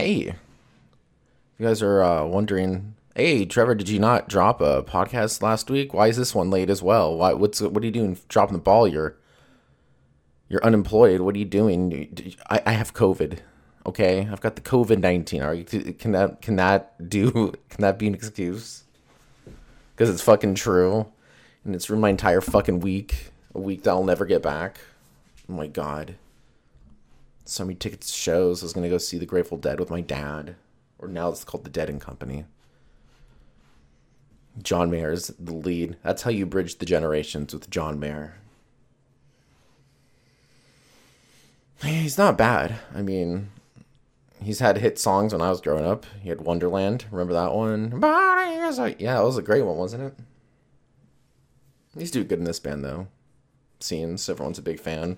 Hey, if you guys are uh, wondering, hey, Trevor, did you not drop a podcast last week? Why is this one late as well? Why? What's what are you doing? Dropping the ball? You're you're unemployed. What are you doing? I, I have COVID. Okay, I've got the COVID nineteen. Are you? Can that can that do? Can that be an excuse? Because it's fucking true, and it's ruined my entire fucking week. A week that I'll never get back. Oh my god so many tickets to shows. I was gonna go see the Grateful Dead with my dad, or now it's called the Dead and Company. John Mayer is the lead. That's how you bridge the generations with John Mayer. He's not bad. I mean, he's had hit songs when I was growing up. He had Wonderland. Remember that one? Yeah, that was a great one, wasn't it? He's doing good in this band though. Seems everyone's a big fan.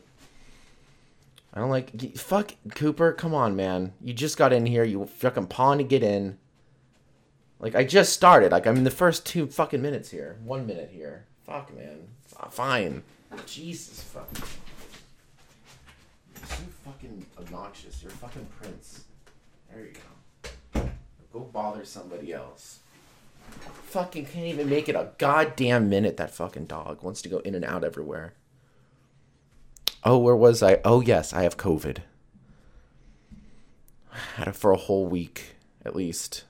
I don't like fuck Cooper. Come on, man. You just got in here. You fucking pawn to get in. Like I just started. Like I'm in the first two fucking minutes here. One minute here. Fuck, man. Fine. Jesus fuck. You're so fucking obnoxious. You're fucking Prince. There you go. Go bother somebody else. Fucking can't even make it a goddamn minute. That fucking dog wants to go in and out everywhere. Oh, where was I? Oh, yes, I have COVID. I Had it for a whole week, at least.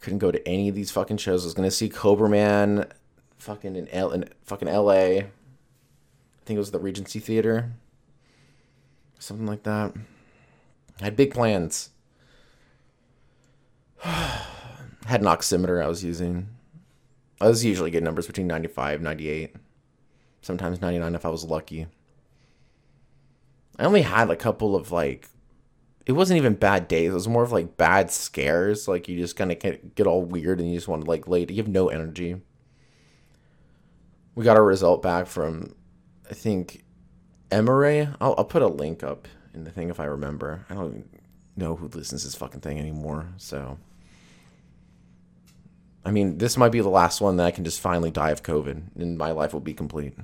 Couldn't go to any of these fucking shows. I was gonna see Cobra Man, fucking in L in fucking L.A. I think it was the Regency Theater, something like that. I had big plans. had an oximeter I was using. I was usually getting numbers between 95 98 sometimes 99 if I was lucky. I only had a couple of like it wasn't even bad days. It was more of like bad scares. Like you just kind of get all weird and you just want to like lay. You have no energy. We got our result back from, I think, Emory. I'll, I'll put a link up in the thing if I remember. I don't know who listens to this fucking thing anymore. So, I mean, this might be the last one that I can just finally die of COVID and my life will be complete.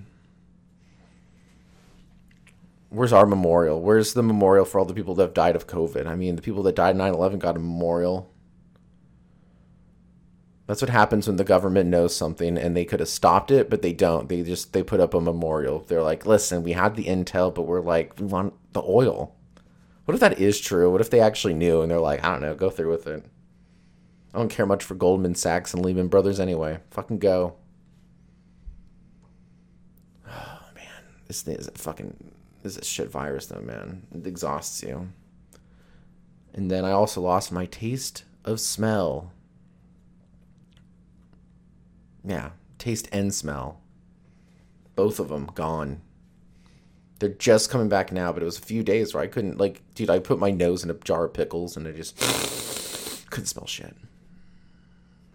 Where's our memorial? Where's the memorial for all the people that have died of COVID? I mean, the people that died 9 11 got a memorial. That's what happens when the government knows something and they could have stopped it, but they don't. They just they put up a memorial. They're like, listen, we had the intel, but we're like, we want the oil. What if that is true? What if they actually knew and they're like, I don't know, go through with it. I don't care much for Goldman Sachs and Lehman Brothers anyway. Fucking go. Oh man, this thing is fucking this is a shit virus though, man. It exhausts you. And then I also lost my taste of smell. Yeah, taste and smell. Both of them gone. They're just coming back now, but it was a few days where I couldn't like, dude. I put my nose in a jar of pickles and I just couldn't smell shit.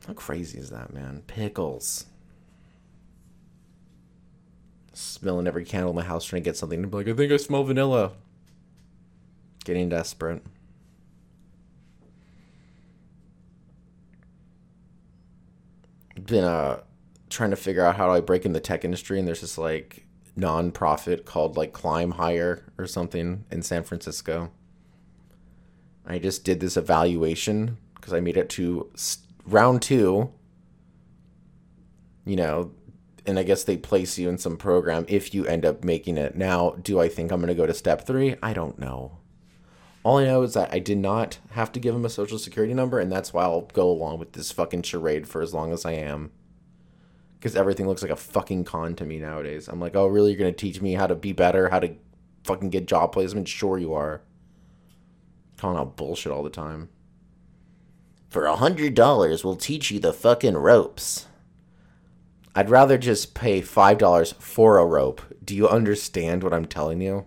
How crazy is that, man? Pickles smelling every candle in my house trying to get something. And be like, I think I smell vanilla. Getting desperate. Been uh trying to figure out how do I break in the tech industry, and there's this like non-profit called like Climb Hire or something in San Francisco. I just did this evaluation because I made it to round two. You know, and I guess they place you in some program if you end up making it. Now, do I think I'm going to go to step three? I don't know. All I know is that I did not have to give him a social security number, and that's why I'll go along with this fucking charade for as long as I am. Because everything looks like a fucking con to me nowadays. I'm like, oh, really? You're going to teach me how to be better, how to fucking get job placement? Sure, you are. Calling out bullshit all the time. For a hundred dollars, we'll teach you the fucking ropes. I'd rather just pay $5 for a rope. Do you understand what I'm telling you?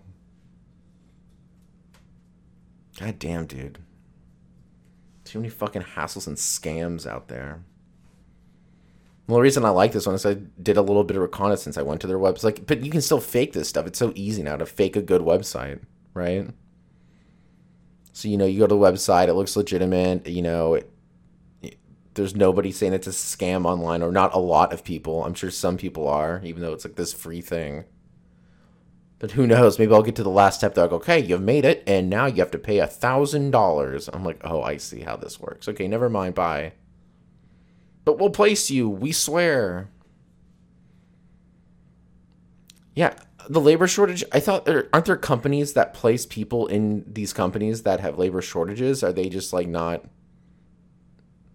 God damn, dude. Too many fucking hassles and scams out there. Well, the reason I like this one is I did a little bit of reconnaissance. I went to their website, like, but you can still fake this stuff. It's so easy now to fake a good website, right? So you know, you go to the website, it looks legitimate. You know, it, there's nobody saying it's a scam online, or not a lot of people. I'm sure some people are, even though it's like this free thing. But who knows? Maybe I'll get to the last step. They're like, okay, you've made it, and now you have to pay a thousand dollars. I'm like, oh, I see how this works. Okay, never mind. Bye. But we'll place you. We swear. Yeah, the labor shortage. I thought there aren't there companies that place people in these companies that have labor shortages. Are they just like not?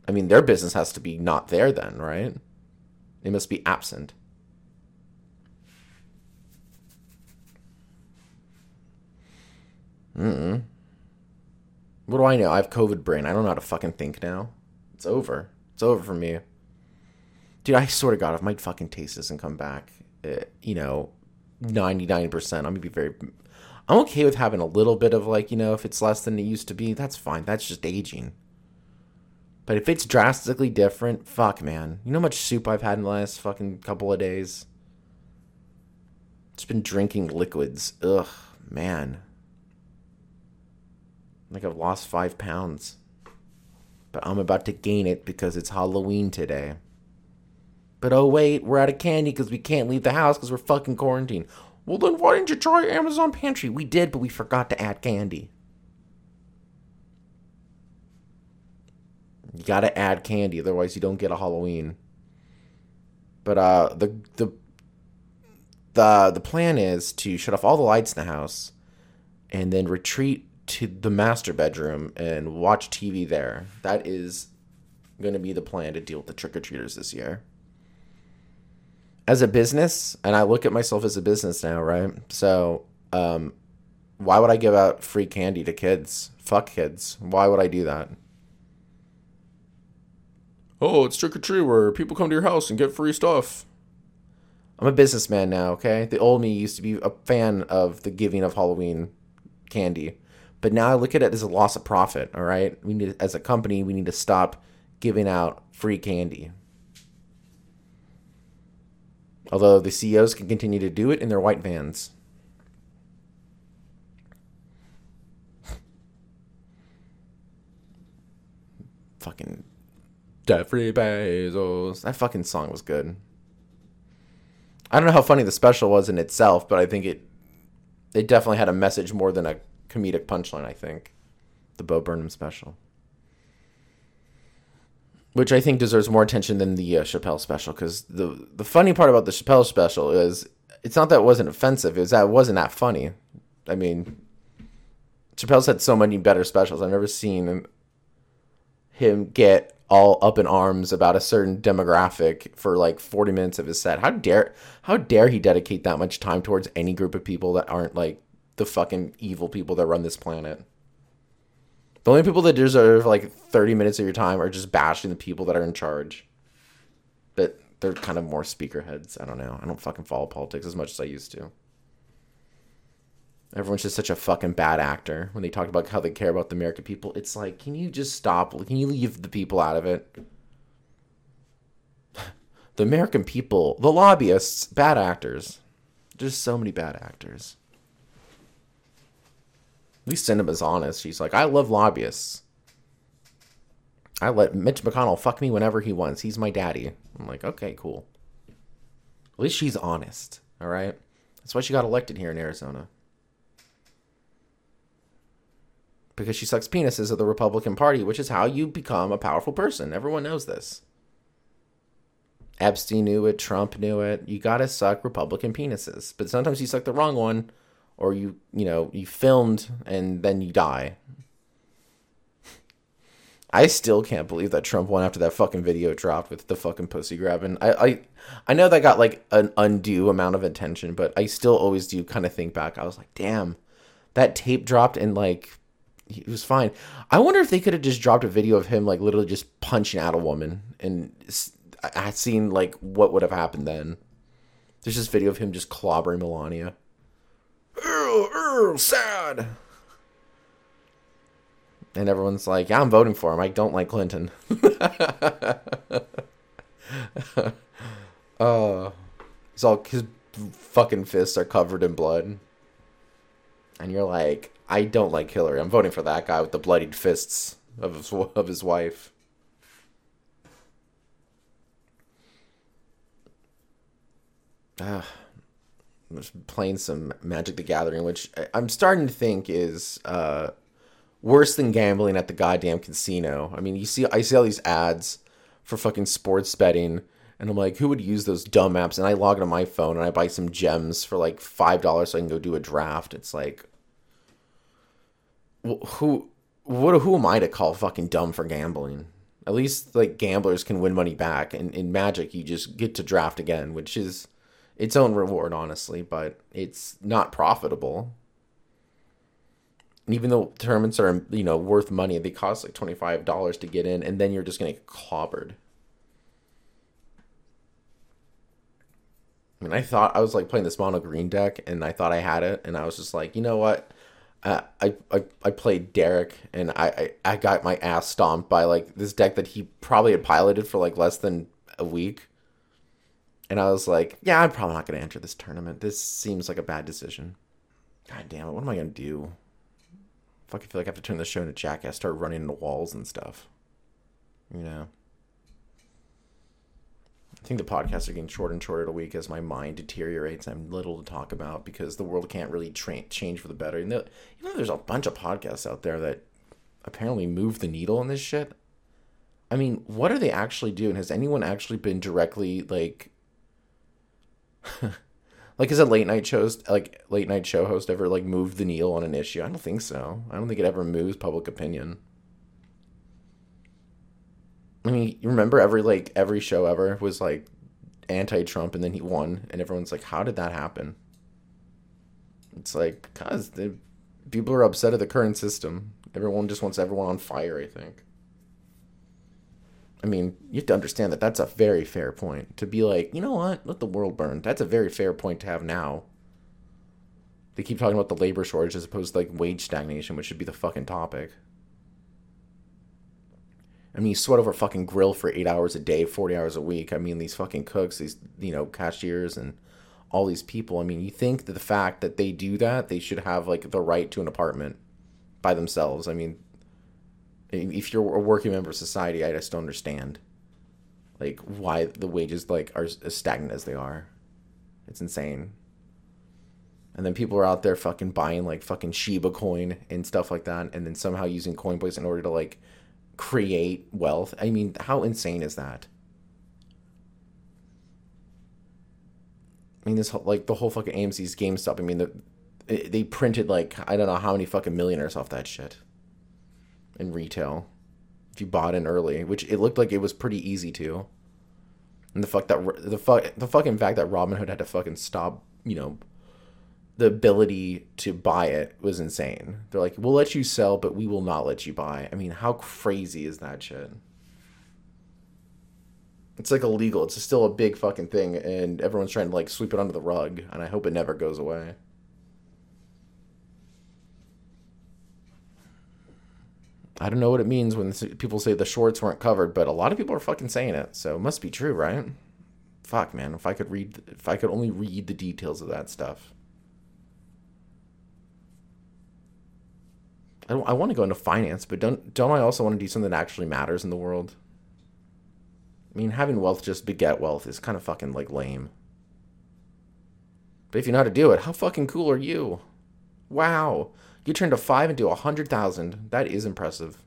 I mean, their business has to be not there then, right? They must be absent. Mm. What do I know? I have COVID brain. I don't know how to fucking think now. It's over. It's over for me. Dude, I swear to God, if my fucking taste doesn't come back, uh, you know, 99%, I'm gonna be very. I'm okay with having a little bit of like, you know, if it's less than it used to be, that's fine. That's just aging. But if it's drastically different, fuck, man. You know how much soup I've had in the last fucking couple of days? Just been drinking liquids. Ugh, man. Like I've lost five pounds. But I'm about to gain it because it's Halloween today. But oh wait, we're out of candy because we can't leave the house because we're fucking quarantined. Well then why didn't you try Amazon Pantry? We did, but we forgot to add candy. You gotta add candy, otherwise you don't get a Halloween. But uh the the the the plan is to shut off all the lights in the house and then retreat to the master bedroom and watch TV there. That is going to be the plan to deal with the trick or treaters this year. As a business, and I look at myself as a business now, right? So, um, why would I give out free candy to kids? Fuck kids. Why would I do that? Oh, it's trick or treat where people come to your house and get free stuff. I'm a businessman now, okay? The old me used to be a fan of the giving of Halloween candy. But now I look at it as a loss of profit. All right, we need as a company we need to stop giving out free candy. Although the CEOs can continue to do it in their white vans. fucking Jeffrey Bezos. That fucking song was good. I don't know how funny the special was in itself, but I think it it definitely had a message more than a comedic punchline, I think. The Bo Burnham special. Which I think deserves more attention than the uh, Chappelle special, because the the funny part about the Chappelle special is it's not that it wasn't offensive; it's that it wasn't that funny. I mean, Chappelle's had so many better specials. I've never seen him get all up in arms about a certain demographic for like 40 minutes of his set. How dare how dare he dedicate that much time towards any group of people that aren't like the fucking evil people that run this planet. The only people that deserve like 30 minutes of your time are just bashing the people that are in charge. But they're kind of more speakerheads. I don't know. I don't fucking follow politics as much as I used to. Everyone's just such a fucking bad actor when they talk about how they care about the American people. It's like, can you just stop? Can you leave the people out of it? the American people, the lobbyists, bad actors. There's so many bad actors. At least Sinema's honest. She's like, I love lobbyists. I let Mitch McConnell fuck me whenever he wants. He's my daddy. I'm like, okay, cool. At least she's honest. All right. That's why she got elected here in Arizona. Because she sucks penises of the Republican Party, which is how you become a powerful person. Everyone knows this. Epstein knew it. Trump knew it. You gotta suck Republican penises. But sometimes you suck the wrong one or you you know you filmed and then you die. I still can't believe that Trump won after that fucking video dropped with the fucking pussy grabbing. I I, I know that got like an undue amount of attention, but I still always do kind of think back. I was like, damn, that tape dropped and like he was fine. I wonder if they could have just dropped a video of him like literally just punching at a woman and I seen like what would have happened then. There's this video of him just clobbering Melania. Earl, Earl, sad. And everyone's like, yeah, I'm voting for him. I don't like Clinton. uh, he's all, his fucking fists are covered in blood. And you're like, I don't like Hillary. I'm voting for that guy with the bloodied fists of his, of his wife. Ah. just playing some Magic the Gathering, which I'm starting to think is uh, worse than gambling at the goddamn casino. I mean, you see, I see all these ads for fucking sports betting, and I'm like, who would use those dumb apps? And I log into my phone and I buy some gems for like five dollars so I can go do a draft. It's like, who, what, who am I to call fucking dumb for gambling? At least like gamblers can win money back, and in Magic you just get to draft again, which is its own reward, honestly, but it's not profitable. And even though tournaments are, you know, worth money, they cost like twenty five dollars to get in, and then you're just gonna get clobbered. I mean, I thought I was like playing this mono green deck, and I thought I had it, and I was just like, you know what? I, I I played Derek, and I, I I got my ass stomped by like this deck that he probably had piloted for like less than a week and I was like, yeah, I'm probably not going to enter this tournament. This seems like a bad decision. God damn it. What am I going to do? Fucking feel like I have to turn the show into Jackass, start running into walls and stuff. You know? I think the podcasts are getting shorter and shorter a week as my mind deteriorates. I'm little to talk about because the world can't really tra- change for the better. You know, even though there's a bunch of podcasts out there that apparently move the needle on this shit. I mean, what are they actually doing? Has anyone actually been directly like like is a late night shows like late night show host ever like moved the needle on an issue? I don't think so. I don't think it ever moves public opinion. I mean, you remember every like every show ever was like anti-Trump, and then he won, and everyone's like, "How did that happen?" It's like because the people are upset at the current system. Everyone just wants everyone on fire. I think. I mean, you have to understand that that's a very fair point. To be like, you know what, let the world burn. That's a very fair point to have now. They keep talking about the labor shortage as opposed to like wage stagnation, which should be the fucking topic. I mean, you sweat over a fucking grill for eight hours a day, 40 hours a week. I mean, these fucking cooks, these, you know, cashiers and all these people. I mean, you think that the fact that they do that, they should have like the right to an apartment by themselves. I mean, if you're a working member of society, I just don't understand like why the wages like are as stagnant as they are. It's insane. And then people are out there fucking buying like fucking Shiba coin and stuff like that, and then somehow using Coinbase in order to like create wealth. I mean, how insane is that? I mean, this whole, like the whole fucking AMC's GameStop. I mean, the, eh, they printed like I don't know how many fucking millionaires off that shit in retail if you bought in early, which it looked like it was pretty easy to. And the fuck that the fuck the fucking fact that Robinhood had to fucking stop, you know, the ability to buy it was insane. They're like, "We'll let you sell, but we will not let you buy." I mean, how crazy is that shit? It's like illegal. It's still a big fucking thing, and everyone's trying to like sweep it under the rug, and I hope it never goes away. I don't know what it means when people say the shorts weren't covered, but a lot of people are fucking saying it, so it must be true, right? Fuck, man, if I could read, if I could only read the details of that stuff. I, I want to go into finance, but don't don't I also want to do something that actually matters in the world? I mean, having wealth just beget wealth is kind of fucking like lame. But if you know how to do it, how fucking cool are you? Wow. You turned a five into a hundred thousand. That is impressive.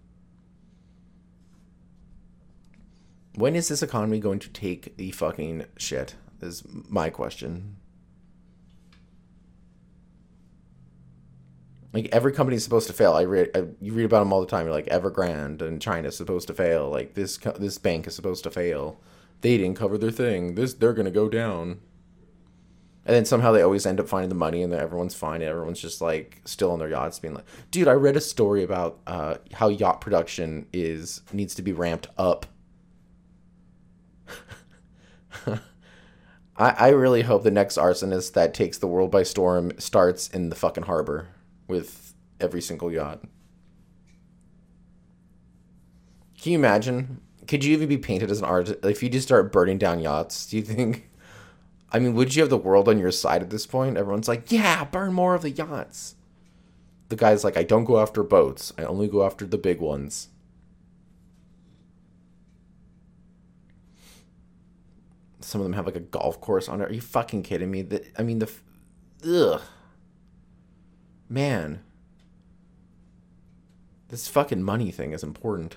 When is this economy going to take the fucking shit? Is my question. Like every company is supposed to fail. I read, I, you read about them all the time. You're like Evergrande and China's supposed to fail. Like this, this bank is supposed to fail. They didn't cover their thing. This, they're gonna go down and then somehow they always end up finding the money and everyone's fine and everyone's just like still on their yachts being like dude i read a story about uh, how yacht production is needs to be ramped up I, I really hope the next arsonist that takes the world by storm starts in the fucking harbor with every single yacht can you imagine could you even be painted as an artist if you just start burning down yachts do you think I mean, would you have the world on your side at this point? Everyone's like, yeah, burn more of the yachts. The guy's like, I don't go after boats. I only go after the big ones. Some of them have like a golf course on it. Are you fucking kidding me? The, I mean, the ugh. Man. This fucking money thing is important.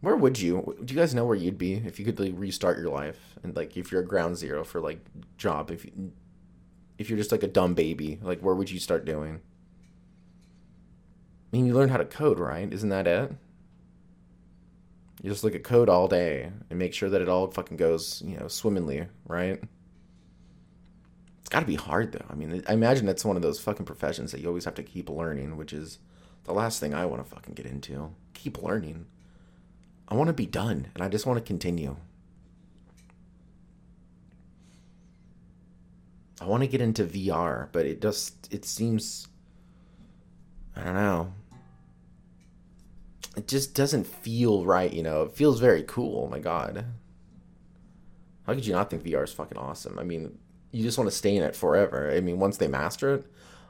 Where would you? Do you guys know where you'd be if you could like restart your life and like if you're a ground zero for like job if you, if you're just like a dumb baby like where would you start doing? I mean, you learn how to code, right? Isn't that it? You just look at code all day and make sure that it all fucking goes, you know, swimmingly, right? It's got to be hard though. I mean, I imagine it's one of those fucking professions that you always have to keep learning, which is the last thing I want to fucking get into. Keep learning. I want to be done and I just want to continue. I want to get into VR, but it just it seems I don't know. It just doesn't feel right, you know. It feels very cool. Oh my god. How could you not think VR is fucking awesome? I mean, you just want to stay in it forever. I mean, once they master it,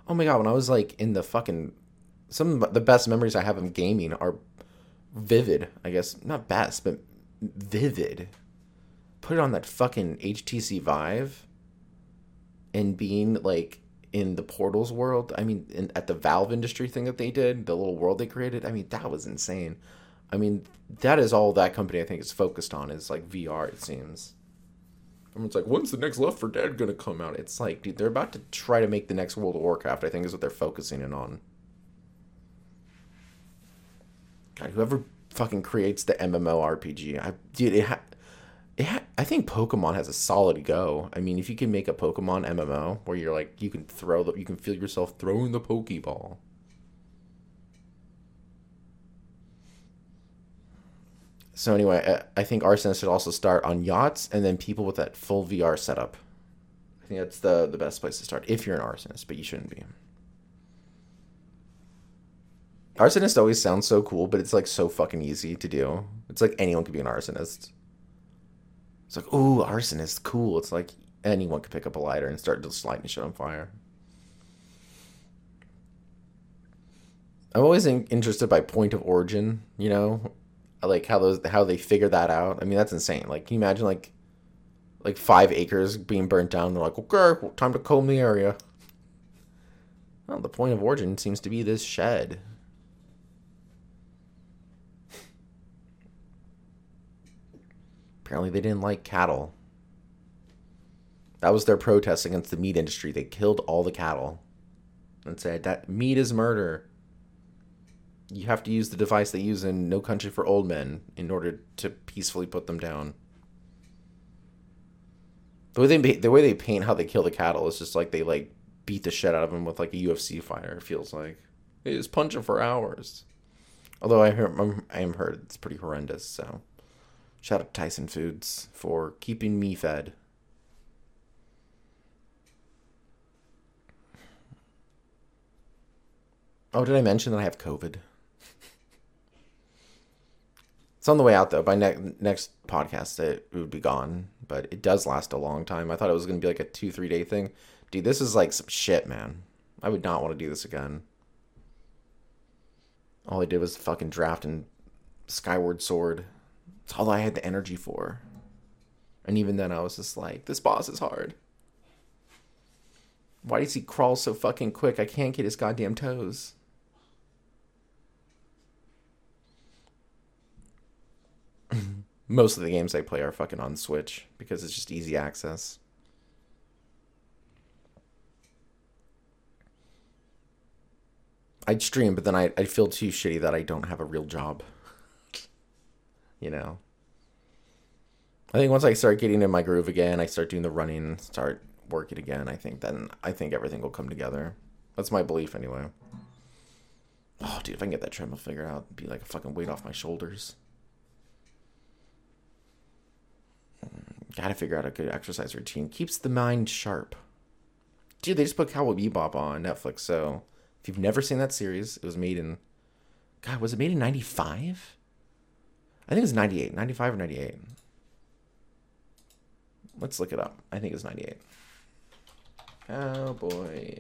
oh my god, when I was like in the fucking some of the best memories I have of gaming are vivid, I guess. Not best, but vivid. Put it on that fucking HTC Vive and being like in the Portals world. I mean, in, at the Valve industry thing that they did, the little world they created. I mean, that was insane. I mean, that is all that company I think is focused on is like VR. It seems. Everyone's like, when's the next Left 4 Dead gonna come out? It's like, dude, they're about to try to make the next World of Warcraft. I think is what they're focusing in on. God, whoever fucking creates the MMO RPG, I dude, it ha- it ha- I think Pokemon has a solid go. I mean, if you can make a Pokemon MMO where you're like you can throw the, you can feel yourself throwing the Pokeball. So anyway, I think Arsonist should also start on yachts and then people with that full VR setup. I think that's the the best place to start if you're an arsonist, but you shouldn't be. Arsonist always sounds so cool, but it's like so fucking easy to do. It's like anyone could be an arsonist. It's like, ooh, arsonist, cool. It's like anyone could pick up a lighter and start just lighting shit on fire. I'm always in- interested by point of origin, you know, like how those how they figure that out. I mean, that's insane. Like, can you imagine like like five acres being burnt down? They're like, okay, time to comb the area. Well, the point of origin seems to be this shed. Apparently, they didn't like cattle. That was their protest against the meat industry. They killed all the cattle and said that meat is murder. You have to use the device they use in No Country for Old Men in order to peacefully put them down. The way they the way they paint how they kill the cattle is just like they like beat the shit out of them with like a UFC fighter. It feels like they just punch them for hours. Although I hear um, I am heard it's pretty horrendous. So Shout out to Tyson Foods for keeping me fed. Oh, did I mention that I have COVID? It's on the way out though. By ne- next podcast, it, it would be gone, but it does last a long time. I thought it was going to be like a two, three day thing. Dude, this is like some shit, man. I would not want to do this again. All I did was fucking draft and Skyward Sword. It's all I had the energy for. And even then, I was just like, this boss is hard. Why does he crawl so fucking quick? I can't get his goddamn toes. Most of the games I play are fucking on Switch because it's just easy access. I'd stream, but then I, I feel too shitty that I don't have a real job you know. I think once I start getting in my groove again, I start doing the running, start working again, I think then I think everything will come together. That's my belief anyway. Oh, dude, if I can get that treadmill figured out, it'd be like a fucking weight off my shoulders. Gotta figure out a good exercise routine. Keeps the mind sharp. Dude, they just put Cowboy Bebop on Netflix, so if you've never seen that series, it was made in God, was it made in 95? I think it's 98, 95 or 98. Let's look it up. I think it's 98. Cowboy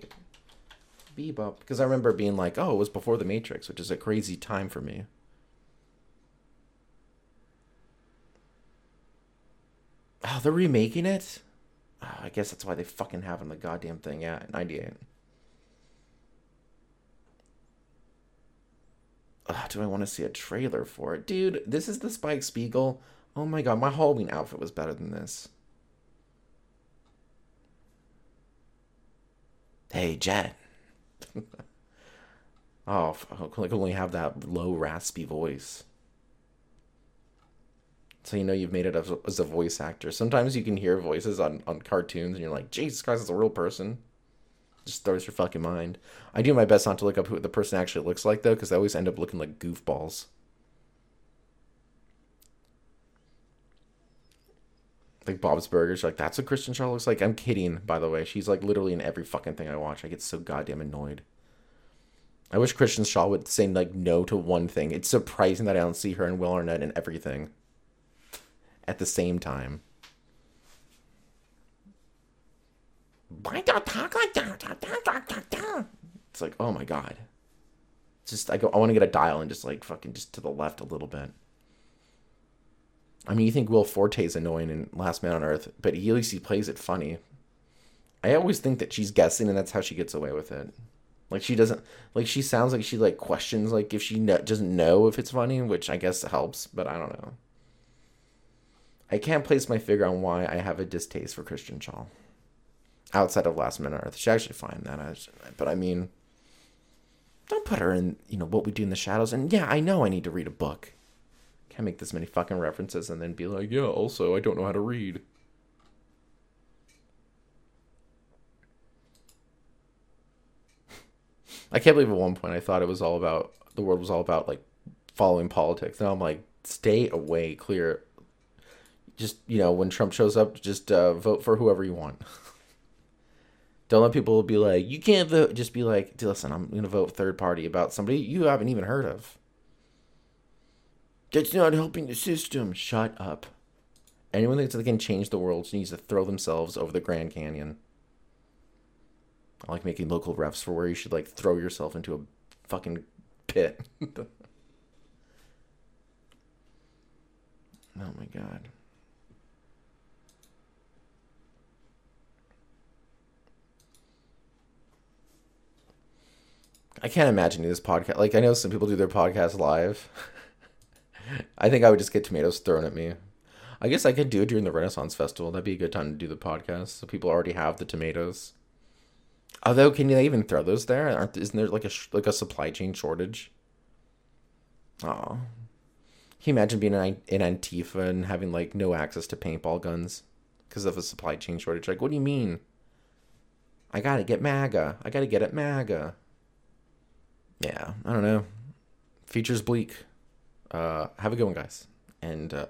Bebop. Because I remember being like, oh, it was before The Matrix, which is a crazy time for me. Oh, they're remaking it? Oh, I guess that's why they fucking have in the goddamn thing. Yeah, 98. Ugh, do I want to see a trailer for it? Dude, this is the Spike Spiegel. Oh my god, my Halloween outfit was better than this. Hey, Jet. oh, I can only have that low, raspy voice. So you know you've made it as, as a voice actor. Sometimes you can hear voices on, on cartoons and you're like, Jesus Christ, it's a real person. Just throws your fucking mind. I do my best not to look up who the person actually looks like though, because they always end up looking like goofballs. Like Bob's Burgers, like that's what Kristen Schaal looks like. I'm kidding, by the way. She's like literally in every fucking thing I watch. I get so goddamn annoyed. I wish Kristen Schaal would say like no to one thing. It's surprising that I don't see her and Will Arnett in everything at the same time. Why don't talk like that? It's like, oh my god. Just I go I want to get a dial and just like fucking just to the left a little bit. I mean, you think Will Forte's is annoying in Last Man on Earth, but he, at least he plays it funny. I always think that she's guessing, and that's how she gets away with it. Like she doesn't like she sounds like she like questions like if she no, doesn't know if it's funny, which I guess helps, but I don't know. I can't place my finger on why I have a distaste for Kristen Schaal. Outside of Last on Earth, she actually fine that, but I mean, don't put her in you know what we do in the shadows. And yeah, I know I need to read a book. Can't make this many fucking references and then be like, yeah, also I don't know how to read. I can't believe at one point I thought it was all about the world was all about like following politics. Now I'm like, stay away, clear just you know when Trump shows up, just uh, vote for whoever you want. Don't let people be like, you can't vote. Just be like, listen, I'm gonna vote third party about somebody you haven't even heard of. That's not helping the system. Shut up. Anyone that thinks they can change the world needs to throw themselves over the Grand Canyon. I like making local refs for where you should like throw yourself into a fucking pit. oh my god. I can't imagine this podcast. Like I know some people do their podcast live. I think I would just get tomatoes thrown at me. I guess I could do it during the Renaissance Festival. That'd be a good time to do the podcast. So people already have the tomatoes. Although, can they even throw those there? Aren't isn't there like a like a supply chain shortage? Oh, can you imagine being in, in Antifa and having like no access to paintball guns because of a supply chain shortage? Like, what do you mean? I gotta get MAGA. I gotta get it MAGA yeah, I don't know. Features bleak. Uh, have a good one, guys. And uh,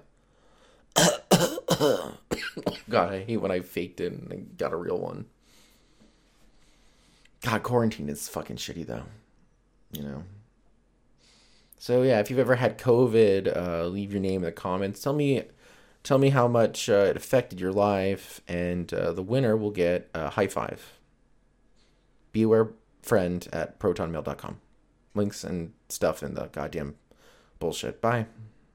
God, I hate when I faked it and got a real one. God, quarantine is fucking shitty though. You know. So yeah, if you've ever had COVID, uh, leave your name in the comments. Tell me, tell me how much uh, it affected your life, and uh, the winner will get a high five. Beware friend at protonmail.com links and stuff in the goddamn bullshit. Bye.